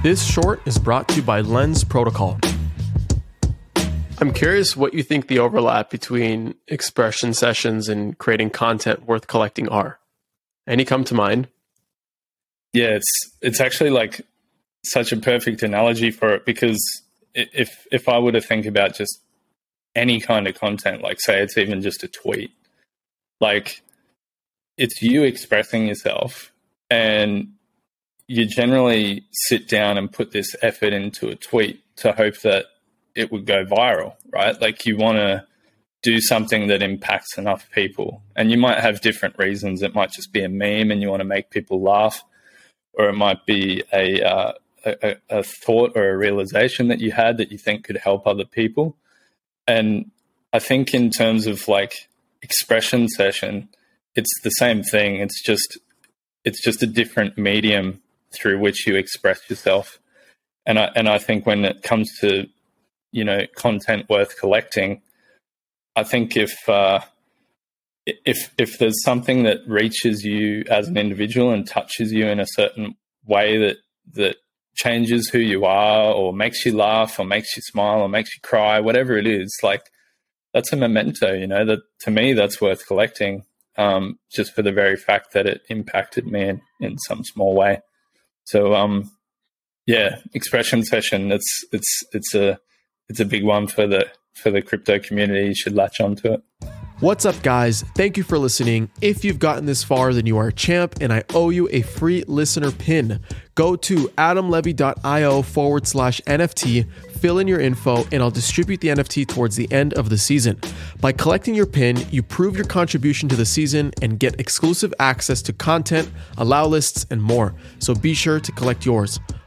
This short is brought to you by Lens Protocol. I'm curious what you think the overlap between expression sessions and creating content worth collecting are. Any come to mind? Yeah, it's it's actually like such a perfect analogy for it because if if I were to think about just any kind of content, like say it's even just a tweet, like it's you expressing yourself and you generally sit down and put this effort into a tweet to hope that it would go viral, right? Like you want to do something that impacts enough people. And you might have different reasons. It might just be a meme and you want to make people laugh, or it might be a, uh, a, a thought or a realization that you had that you think could help other people. And I think in terms of like expression session, it's the same thing. It's just it's just a different medium through which you express yourself. And I and I think when it comes to you know content worth collecting, I think if uh, if if there's something that reaches you as an individual and touches you in a certain way that that changes who you are or makes you laugh or makes you smile or makes you cry whatever it is like that's a memento you know that to me that's worth collecting um, just for the very fact that it impacted me in, in some small way so um, yeah, expression session. It's it's it's a it's a big one for the for the crypto community. You should latch onto it. What's up, guys? Thank you for listening. If you've gotten this far, then you are a champ, and I owe you a free listener pin. Go to adamlevy.io forward slash NFT, fill in your info, and I'll distribute the NFT towards the end of the season. By collecting your pin, you prove your contribution to the season and get exclusive access to content, allow lists, and more. So be sure to collect yours.